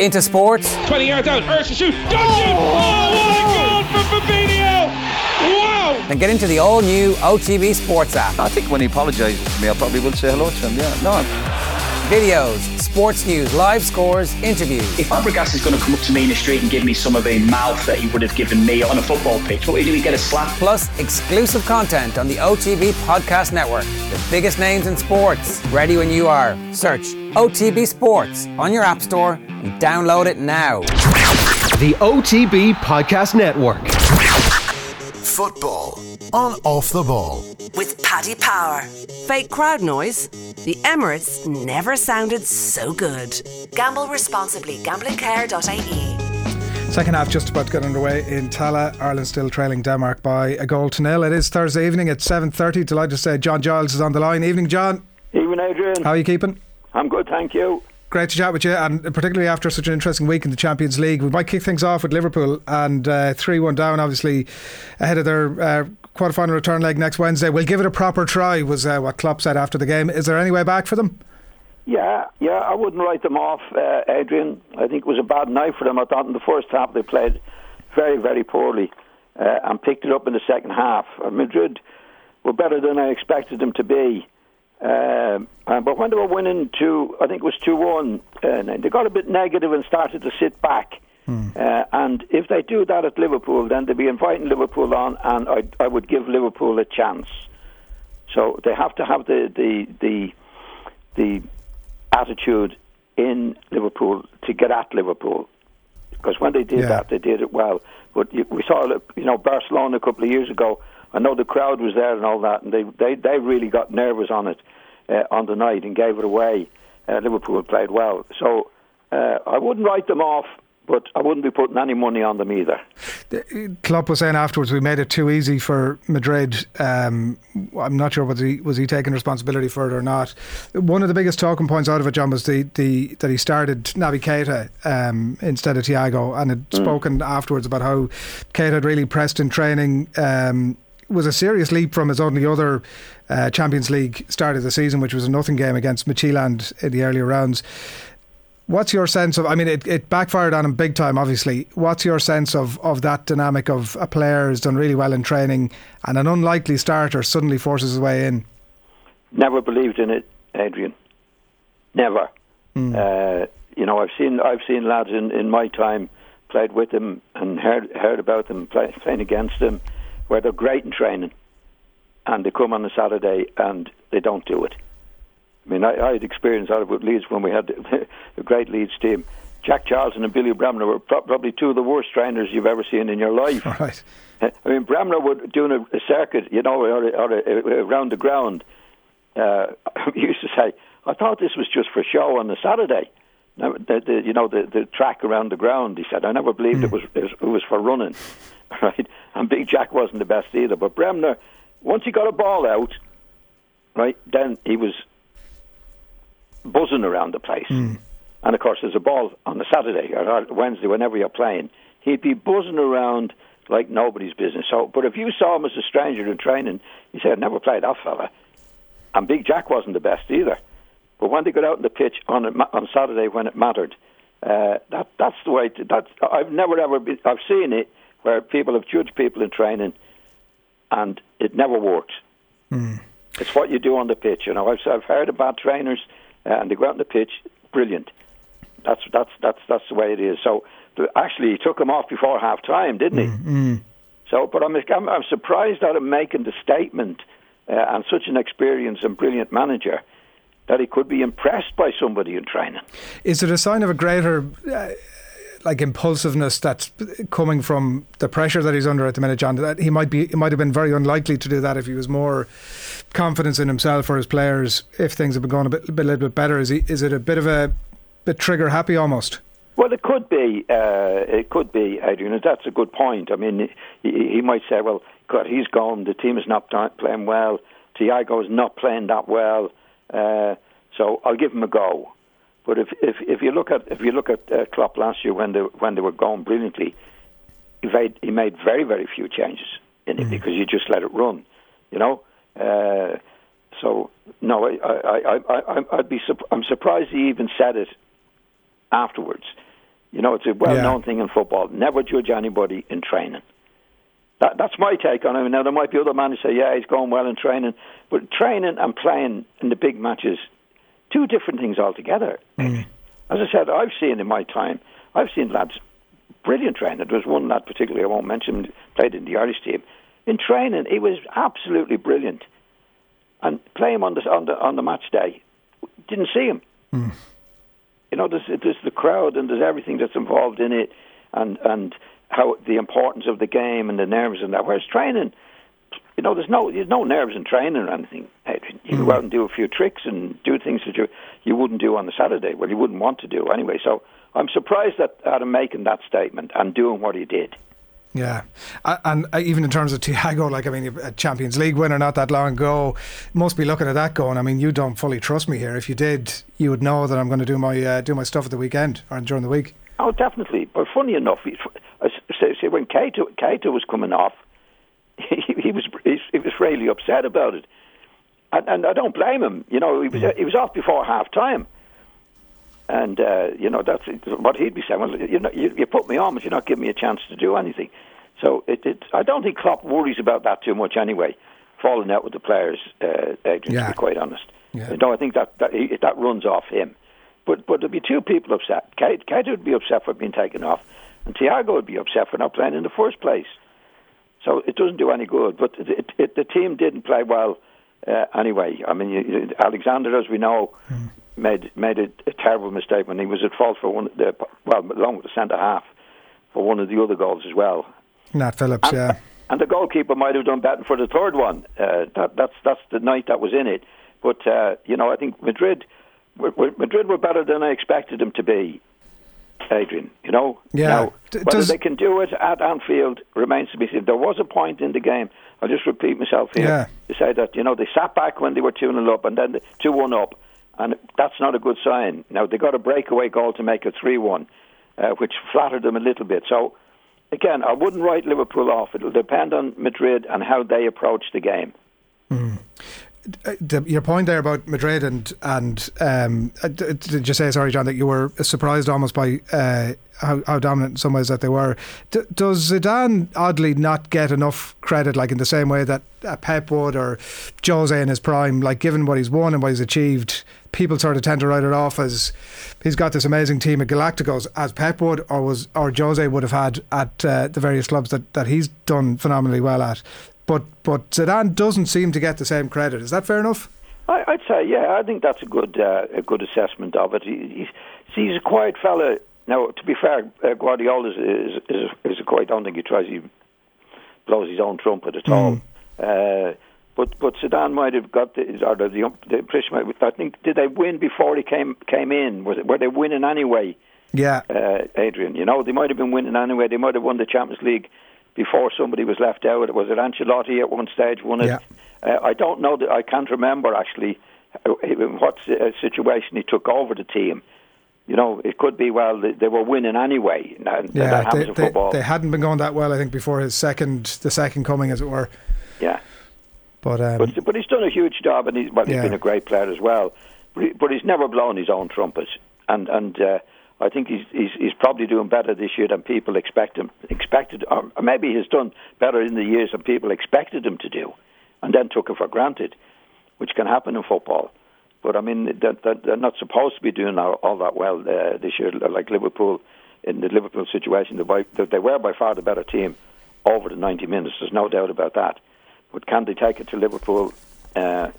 into sports. 20 yards out, Ursa shoot, Dungeon! Oh! oh, what a goal from Fabinho! Wow! Then get into the all new OTB Sports app. I think when he apologises to me, I probably will say hello to him. Yeah, no. Videos, sports news, live scores, interviews. If Fabregas is going to come up to me in the street and give me some of the mouth that he would have given me on a football pitch, what do you do? We get a slap. Plus, exclusive content on the OTB Podcast Network. The biggest names in sports. Ready when you are. Search OTB Sports on your App Store and download it now. The OTB Podcast Network. Football on Off the Ball. With Paddy Power. Fake crowd noise? The Emirates never sounded so good. Gamble responsibly. Gamblingcare.ie. Second half just about to get underway in Tallaght. Ireland still trailing Denmark by a goal to nil. It is Thursday evening at 7.30. Delighted to say John Giles is on the line. Evening, John. Evening, Adrian. How are you keeping? I'm good, thank you. Great to chat with you, and particularly after such an interesting week in the Champions League. We might kick things off with Liverpool and uh, 3 1 down, obviously, ahead of their uh, quarter-final return leg next Wednesday. We'll give it a proper try, was uh, what Klopp said after the game. Is there any way back for them? Yeah, yeah, I wouldn't write them off, uh, Adrian. I think it was a bad night for them. I thought in the first half they played very, very poorly uh, and picked it up in the second half. Madrid were better than I expected them to be. Um, but when they were winning two, I think it was two one, uh, they got a bit negative and started to sit back. Hmm. Uh, and if they do that at Liverpool, then they'll be inviting Liverpool on, and I, I would give Liverpool a chance. So they have to have the the the, the attitude in Liverpool to get at Liverpool, because when they did Yeah. that, they did it well. But we saw, you know, Barcelona a couple of years ago. I know the crowd was there and all that, and they they, they really got nervous on it uh, on the night and gave it away. Uh, Liverpool played well, so uh, I wouldn't write them off, but I wouldn't be putting any money on them either. The, Klopp was saying afterwards we made it too easy for Madrid. Um, I'm not sure was he was he taking responsibility for it or not. One of the biggest talking points out of it, John, was the, the that he started Naby Keita um, instead of Thiago, and had spoken afterwards about how Keita had really pressed in training. Um, was a serious leap from his only other uh, Champions League start of the season, which was a nothing game against Midtjylland in the earlier rounds. What's your sense of? I mean, it, it backfired on him big time, obviously. What's your sense of, of that dynamic of a player who's done really well in training and an unlikely starter suddenly forces his way in? Never believed in it, Adrian. Never. Uh, you know, I've seen I've seen lads in, in my time played with him and heard heard about them play, playing against him, where they're great in training, and they come on a Saturday and they don't do it. I mean, I, I had experience out of it with Leeds when we had a great Leeds team. Jack Charlton and Billy Bremner were pro- probably two of the worst trainers you've ever seen in your life. All right. I mean, Bremner would doing a, a circuit, you know, or, or a, around the ground. Uh, he used to say, "I thought this was just for show on a Saturday." Now, the, the, you know, the, the track around the ground. He said, "I never believed it was it was, it was for running." Right, and Big Jack wasn't the best either. But Bremner, once he got a ball out, right, then he was buzzing around the place. And of course, there's a ball on a Saturday or Wednesday, whenever you're playing, he'd be buzzing around like nobody's business. So, but if you saw him as a stranger in training, you say, "I've never played that fella." And Big Jack wasn't the best either. But when they got out on the pitch on a, on Saturday when it mattered, uh, that that's the way. To, that's I've never ever been. I've seen it where people have judged people in training, and it never worked. It's what you do on the pitch. You know, I've I've heard about trainers uh, and they go out on the pitch, brilliant. That's that's that's that's the way it is. So actually, he took him off before half time, didn't he? So, but I'm, I'm I'm surprised at him making the statement uh, and such an experienced and brilliant manager that he could be impressed by somebody in training. Is it a sign of a greater, uh, like impulsiveness that's coming from the pressure that he's under at the minute, John? That he might be, he might have been very unlikely to do that if he was more confidence in himself or his players. If things had been going a bit, a little bit better, is he? Is it a bit of a bit trigger happy almost? Well, it could be. Uh, it could be, Adrian. That's a good point. I mean, he, he might say, "Well, God, he's gone. The team is not playing well. Thiago is not playing that well. Uh, so I'll give him a go." But if if, if you look at if you look at uh, Klopp last year when they when they were going brilliantly, he made he made very very few changes in it because you just let it run, you know. Uh, so no, I I I I I'd be sup- I'm surprised he even said it afterwards. You know, it's a well-known thing in football. Never judge anybody in training. That, that's my take on it. Now there might be other men who say, "Yeah, he's going well in training," but training and playing in the big matches, two different things altogether. Mm. As I said, I've seen in my time, I've seen lads brilliant training. There was one lad particularly I won't mention played in the Irish team. In training, he was absolutely brilliant, and play him on the on the on the match day, didn't see him. Mm. You know, there's there's the crowd and there's everything that's involved in it, and and how the importance of the game and the nerves and that. Whereas training, you know, there's no there's no nerves in training or anything. You go out and do a few tricks and do things that you you wouldn't do on the Saturday. Well, you wouldn't want to do anyway. So I'm surprised at Adam making that statement and doing what he did. Yeah, and uh, even in terms of Thiago, like I mean, a Champions League winner not that long ago, must be looking at that going. I mean, you don't fully trust me here. If you did, you would know that I'm going to do my uh, do my stuff at the weekend or during the week. Oh, definitely. But funny enough, say, say when Keita, Keita was coming off, he, he was he, he was really upset about it, and, and I don't blame him. You know, he was he was off before half time, and uh, you know that's what he'd be saying. Well, you know, you, you put me on, but you're not giving me a chance to do anything. So it, it I don't think Klopp worries about that too much anyway. Falling out with the players, uh, Adrian, Yeah. to be quite honest. Yeah. No, I think that that, he, that runs off him. But but there'd be two people upset. Kate, Kate would be upset for being taken off, and Thiago would be upset for not playing in the first place. So it doesn't do any good. But it, it, it, the team didn't play well uh, anyway. I mean, you, Alexander, as we know, made made a, a terrible mistake when he was at fault for one. of The, well, along with the centre half for one of the other goals as well. Nat Phillips, yeah. And the goalkeeper might have done better for the third one. Uh, that, that's that's the night that was in it. But uh, you know, I think Madrid, Madrid were better than I expected them to be. Adrian, you know. Yeah. Now, whether does- they can do it at Anfield remains to be seen. There was a point in the game. I'll just repeat myself here Yeah. to say that you know they sat back when they were two 0 up and then two one up, and that's not a good sign. Now they got a breakaway goal to make it three one, uh, which flattered them a little bit. So again, I wouldn't write Liverpool off. It'll depend on Madrid and how they approach the game. Uh, the, your point there about Madrid and and um, uh, did you say sorry, John, that you were surprised almost by uh, how, how dominant in some ways that they were? D- does Zidane oddly not get enough credit, like in the same way that uh, Pep would or Jose in his prime? Like given what he's won and what he's achieved, people sort of tend to write it off as he's got this amazing team at Galacticos, as Pep would or was or Jose would have had at uh, the various clubs that, that he's done phenomenally well at. But but Zidane doesn't seem to get the same credit. Is that fair enough? I, I'd say, yeah, I think that's a good uh, a good assessment of it. He, he's, see, he's a quiet fella. Now, to be fair, uh, Guardiola is, is, is, is a quiet. I don't think he tries. He blows his own trumpet at all. Uh, but but Zidane might have got the or the, the, the impression. might- I think did they win before he came came in? Was it, were they winning anyway? Yeah. uh, Adrian. You know, they might have been winning anyway. They might have won the Champions League before somebody was left out. Was it Ancelotti at one stage won it? Yeah. Uh, I don't know. That I can't remember actually uh, in what uh, situation he took over the team. You know, it could be well they, were winning anyway. Yeah, they, they, football. they hadn't been going that well, I think, before his second, the second coming, as it were. yeah. But, um, But but he's done a huge job, and he's well, he's Yeah. been a great player as well. But, he, but he's never blown his own trumpet, and and uh, I think he's, he's he's probably doing better this year than people expect him expected, or maybe he's done better in the years than people expected him to do, and then took it for granted, which can happen in football. But I mean, that they're not supposed to be doing all, that well uh, this year, like Liverpool. In the Liverpool situation, by, they were by far the better team over the 90 minutes. There's no doubt about that. But can they take it to Liverpool? Uh,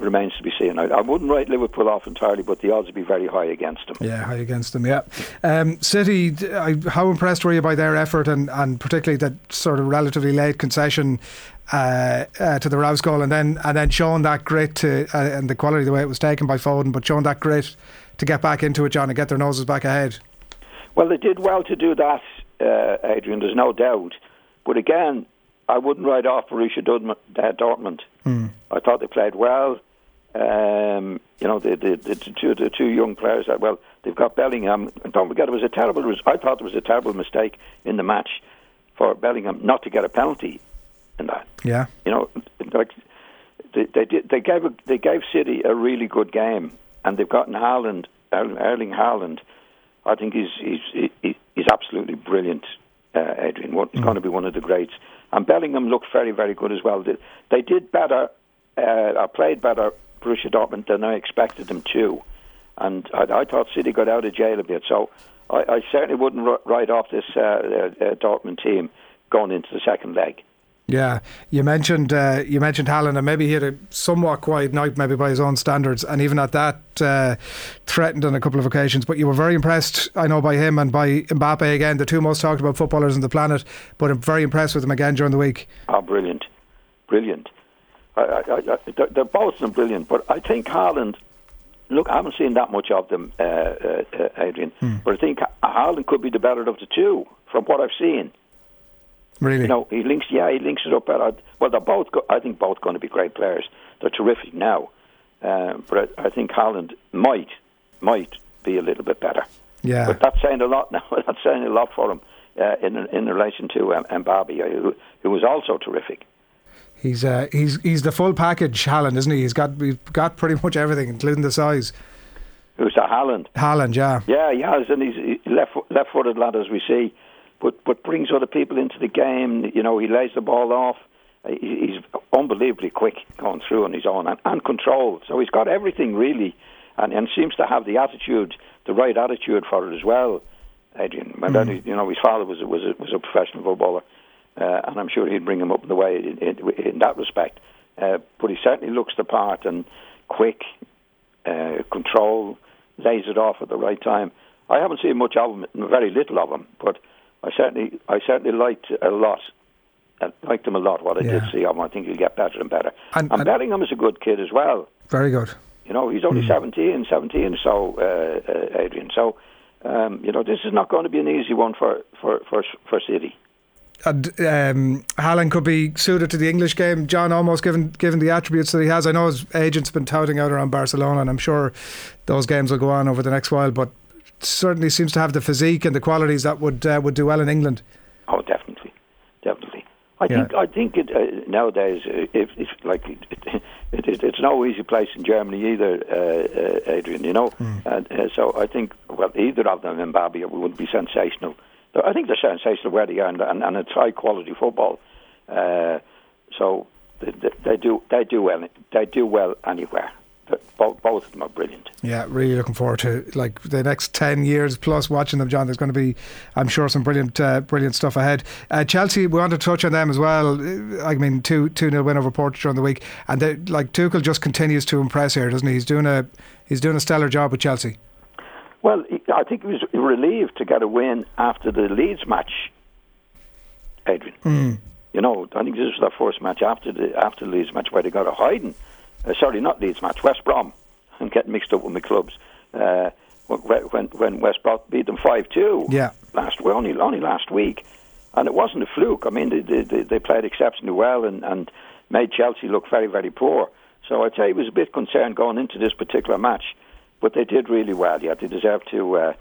remains to be seen. I, I wouldn't write Liverpool off entirely, but the odds would be very high against them. yeah, high against them, yeah. Um, City, I, how impressed were you by their effort and, and particularly that sort of relatively late concession uh, uh, to the Reus goal and then and then showing that grit to, uh, and the quality the way it was taken by Foden, but showing that grit to get back into it, John, and get their noses back ahead? Well, they did well to do that, uh, Adrian. There's no doubt. But again, I wouldn't write off Borussia Dortmund. Dortmund. I thought they played well. Um, you know, the, the, the, two, the two young players. That, well, they've got Bellingham. Don't forget, it was a terrible. I thought it was a terrible mistake in the match for Bellingham not to get a penalty in that. Yeah. You know, like they, they did. They gave a, they gave City a really good game, and they've gotten Haaland, Er- Erling Haaland, I think he's he's he, he's absolutely brilliant, uh, Adrian. He's going to be one of the greats. And Bellingham looked very very good as well. They, they did better, uh, played better, Borussia Dortmund than I expected them to, and I, I thought City got out of jail a bit. So I, I certainly wouldn't write off this uh, uh, uh, Dortmund team going into the second leg. Yeah, you mentioned uh, you mentioned Haaland, and maybe he had a somewhat quiet night, maybe by his own standards, and even at that, uh, threatened on a couple of occasions. But you were very impressed, I know, by him and by Mbappe again, the two most talked about footballers on the planet. But I'm very impressed with him again during the week. Oh, brilliant, brilliant. I, I, I, they're, they're both brilliant, but I think Haaland. Look, I haven't seen that much of them, uh, uh, uh, Adrian. But I think Haaland could be the better of the two, from what I've seen. Really, You know, he links. Yeah, he links it up better. Well, they're both. Go- I think both going to be great players. They're terrific now, uh, but I, I think Haaland might might be a little bit better. yeah, But that's saying a lot now. that's saying a lot for him uh, in in relation to um, Mbappe, uh, who, who was also terrific. He's uh, he's he's the full package, Haaland, isn't he? He's got he's got pretty much everything, including the size. Who's that Haaland? Haaland, yeah, Yeah, he has, and he's he left left footed lad as we see, but but brings other people into the game. You know, he lays the ball off. He's unbelievably quick going through on his own and, and control. So he's got everything really, and and seems to have the attitude, the right attitude for it as well. Adrian, then he- you know his father was a, was a, was a professional footballer, uh, and I'm sure he'd bring him up in the way in, in, in that respect. Uh, but he certainly looks the part and quick, uh, control, lays it off at the right time. I haven't seen much of him, very little of him, but I certainly, I certainly liked a lot. I liked him a lot. What I did see of him, I think he'll get better and better. And- And, and- Bellingham is a good kid as well. very good. You know, he's only 17, 17 so, uh, uh, Adrian. So, um, you know, this is not going to be an easy one for, for, for, for City. And um, Haaland could be suited to the English game. John, almost given given the attributes that he has. I know his agent's been touting out around Barcelona, and I'm sure those games will go on over the next while. But certainly seems to have the physique and the qualities that would uh, would do well in England. Oh, definitely, definitely. I Yeah. think I think it, uh, nowadays uh, if, if like it, it, it, it's no easy place in Germany either, uh, uh, Adrian. You know, and uh, so I think well either of them, Mbappe, would be sensational. I think they're sensational where they are, and, and, and it's high quality football. Uh, so they, they, do they do well they do well anywhere. Both, both of them are brilliant. Yeah, really looking forward to like the next ten years plus watching them, John. There's going to be, I'm sure, some brilliant, uh, brilliant stuff ahead. Uh, Chelsea, we want to touch on them as well. I mean, two two nil win over Porto during the week, and like Tuchel just continues to impress here, doesn't he? He's doing a he's doing a stellar job with Chelsea. Well, I think he was relieved to get a win after the Leeds match, Adrian. You know, I think this was their first match after the after the Leeds match where they got a hiding. Uh, sorry, not Leeds match, West Brom. I'm getting mixed up with my clubs. Uh, when, when when West Brom beat them five two. Yeah. last well, only only last week, and it wasn't a fluke. I mean, they they, they, they played exceptionally well and, and made Chelsea look very very poor. So I'd say he was a bit concerned going into this particular match, but they did really well. Yeah, they deserve to uh,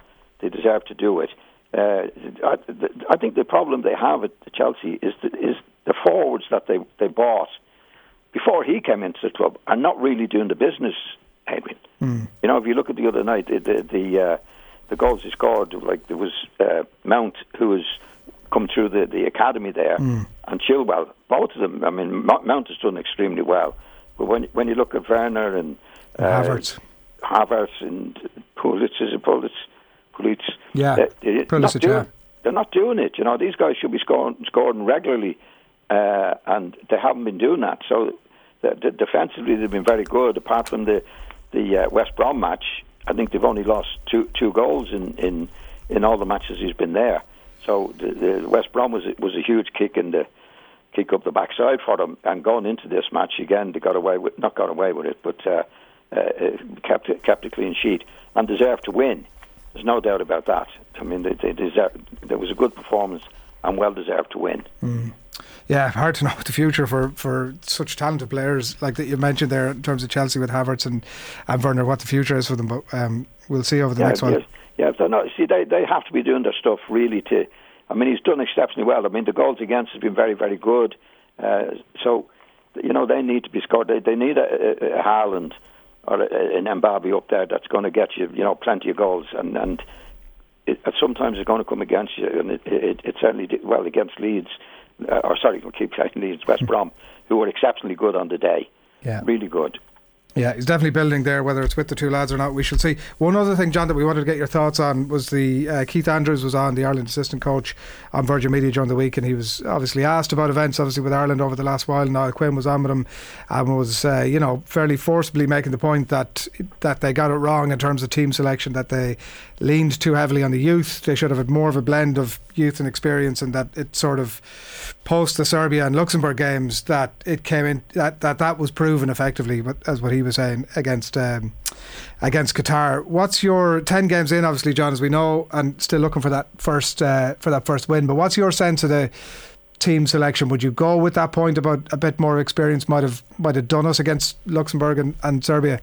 they deserve to do it. Uh, I, I think the problem they have at Chelsea is the, is the forwards that they they bought before he came into the club are not really doing the business, Edwin. You know, if you look at the other night, the the the, uh, the goals he scored, like there was uh, Mount who was come through the, the academy there, and Chilwell. Both of them. I mean, Mount Mount has done extremely well, but when when you look at Werner and uh, Havertz. Havertz and Pulitz, is it Pulitz? Pulitz. Yeah, they- they're not doing- yeah. They're not doing it. You know, these guys should be scoring scoring regularly, uh, and they haven't been doing that. So, the, the defensively, they've been very good. Apart from the the uh, West Brom match, I think they've only lost two two goals in in, in all the matches he's been there. So the, the West Brom was was a huge kick in the kick up the backside for them. And going into this match again, they got away with not got away with it, but uh, uh, uh, kept kept a clean sheet and deserved to win. There's no doubt about that. I mean, they, they deserve, there was a good performance and well deserved to win. Yeah, hard to know what the future for, for such talented players like that you mentioned there in terms of Chelsea with Havertz and, and Werner, what the future is for them. But um, we'll see over the next yeah, one. Yeah, if they're not, see, they they have to be doing their stuff really to. I mean, he's done exceptionally well. I mean, the goals against has been very, very good. Uh, so, you know, they need to be scored. They, they need a, a, a Haaland or an Mbappe up there that's going to get you, you know, plenty of goals. And and it, it sometimes it's going to come against you, and it, it, it certainly did well against Leeds, uh, or sorry, we'll keep saying Leeds, West Brom, who were exceptionally good on the day. Yeah. Really good. Yeah, he's definitely building there, whether it's with the two lads or not. We shall see. One other thing, John, that we wanted to get your thoughts on was the uh, Keith Andrews was on the Ireland assistant coach on Virgin Media during the week, and he was obviously asked about events, obviously with Ireland over the last while. Niall Quinn was on with him and was, uh, you know, fairly forcibly making the point that that they got it wrong in terms of team selection, that they leaned too heavily on the youth. They should have had more of a blend of youth and experience, and that it sort of post the Serbia and Luxembourg games that it came in that that, that was proven effectively, as what he was saying against um, against Qatar. What's your ten games in? Obviously, John, as we know, and still looking for that first uh, for that first win. But what's your sense of the team selection? Would you go with that point about a bit more experience might have might have done us against Luxembourg and, and Serbia?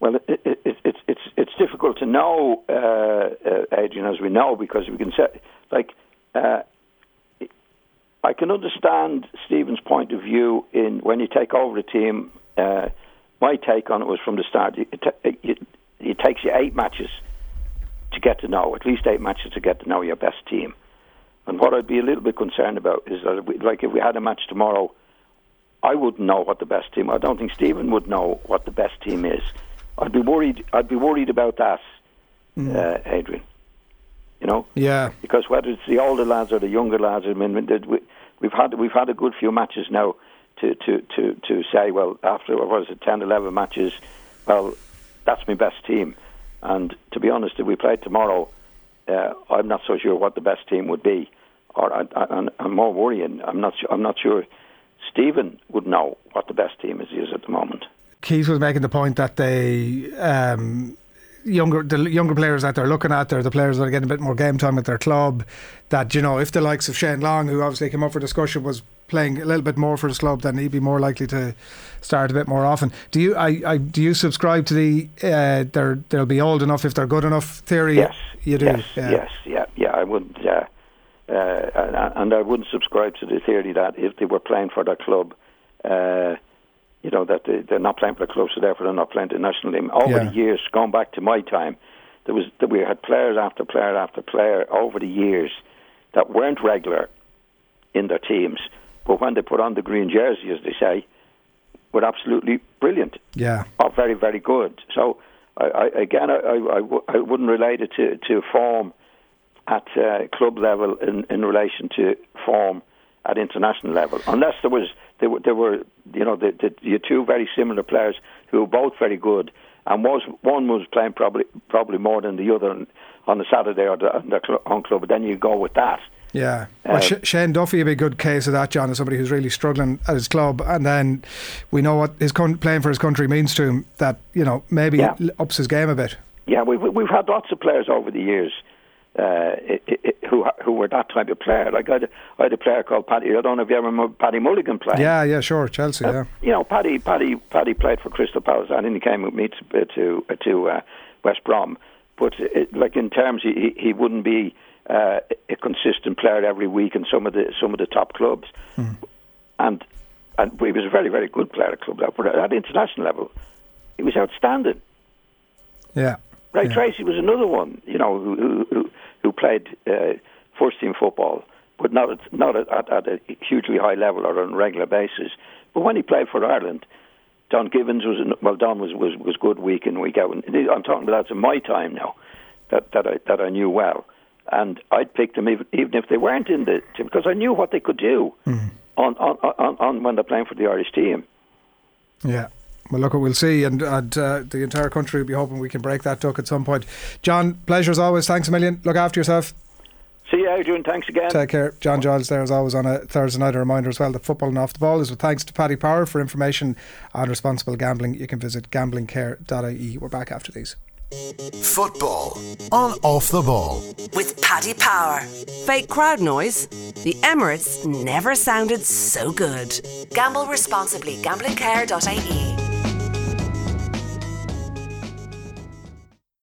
Well, it, it, it, it's it's it's difficult to know, uh, uh, Adrian, as we know, because we can say like. Uh, I can understand Stephen's point of view in when you take over a team. Uh, my take on it was from the start. It, it, it, takes you eight matches to get to know, at least eight matches to get to know your best team. And what I'd be a little bit concerned about is that, we, like, if we had a match tomorrow, I wouldn't know what the best team. I don't think Stephen would know what the best team is. I'd be worried. I'd be worried about that, mm. uh, Adrian. You know, yeah. Because whether it's the older lads or the younger lads, I mean, we've had we've had a good few matches now to to to to say, well, after what was it, 10, 11 matches, well, that's my best team. And to be honest, if we played tomorrow, uh, I'm not so sure what the best team would be. Or I, am more worrying. I'm not. I'm not sure. Stephen would know what the best team is, is at the moment. Keith was making the point that they um, younger the younger players that they're looking at, they're the players that are getting a bit more game time at their club. That you know, if the likes of Shane Long, who obviously came up for discussion, was playing a little bit more for his club, then he'd be more likely to start a bit more often. Do you I, I do you subscribe to the uh, they're they'll be old enough if they're good enough theory? Yes, you do. Yes, yeah. yes, yeah, yeah. I would, uh, uh, and I wouldn't subscribe to the theory that if they were playing for their club. Uh, you know that they, they're not playing for the club, so therefore they're not playing the national team. Over Yeah. the years, going back to my time, there was that we had players after player after player over the years that weren't regular in their teams, but when they put on the green jersey, as they say, were absolutely brilliant Yeah. or very very good. So I, I, again, I, I, I w- I wouldn't relate it to to form at uh, club level in, in relation to form at international level, unless there was there were, there were you know the, the, the two very similar players who were both very good, and was one was playing probably probably more than the other on, on the Saturday or the, on their cl- own club. But then you go with that. Yeah. Well, Uh, Sh- Shane Duffy would be a good case of that, John, as somebody who's really struggling at his club. And then we know what his con- playing for his country means to him, that, you know, maybe Yeah. ups his game a bit. Yeah, we've we've had lots of players over the years uh, i i who who were that type of player. Like I had, I had a player called Paddy. I don't know if you ever remember Paddy Mulligan playing. Yeah, yeah, sure. Chelsea, Uh, yeah. You know, Paddy, Paddy, Paddy played for Crystal Palace, and then he came with me to to, to uh, West Brom. But it, like in terms, he he wouldn't be uh, a consistent player every week in some of the some of the top clubs, and and he was a very very good player at club level. But at international level, he was outstanding. Yeah. Ray Yeah. Treacy was another one, you know, who who, who, played uh, first team football, but not at, not at, at, a hugely high level or on a regular basis. But when he played for Ireland, Don Givens was well, Don was, was was good week in week out. And I'm talking about that's in my time now, that that I that I knew well, and I'd pick them even even if they weren't in the team because I knew what they could do on, on, on on when they're playing for the Irish team. Yeah. Well, look, we'll see, and, and uh, the entire country will be hoping we can break that duck at some point. John, pleasure as always. Thanks a million. Look after yourself. See you, Adrian. Thanks again. Take care. John Giles there as always on a Thursday night. A reminder as well that football and off the ball is with thanks to Paddy Power. For information on responsible gambling, you can visit gamblingcare.ie. We're back after these. Football on Off the Ball. with Paddy Power. Fake crowd noise? The Emirates never sounded so good. Gamble responsibly. Gamblingcare.ie.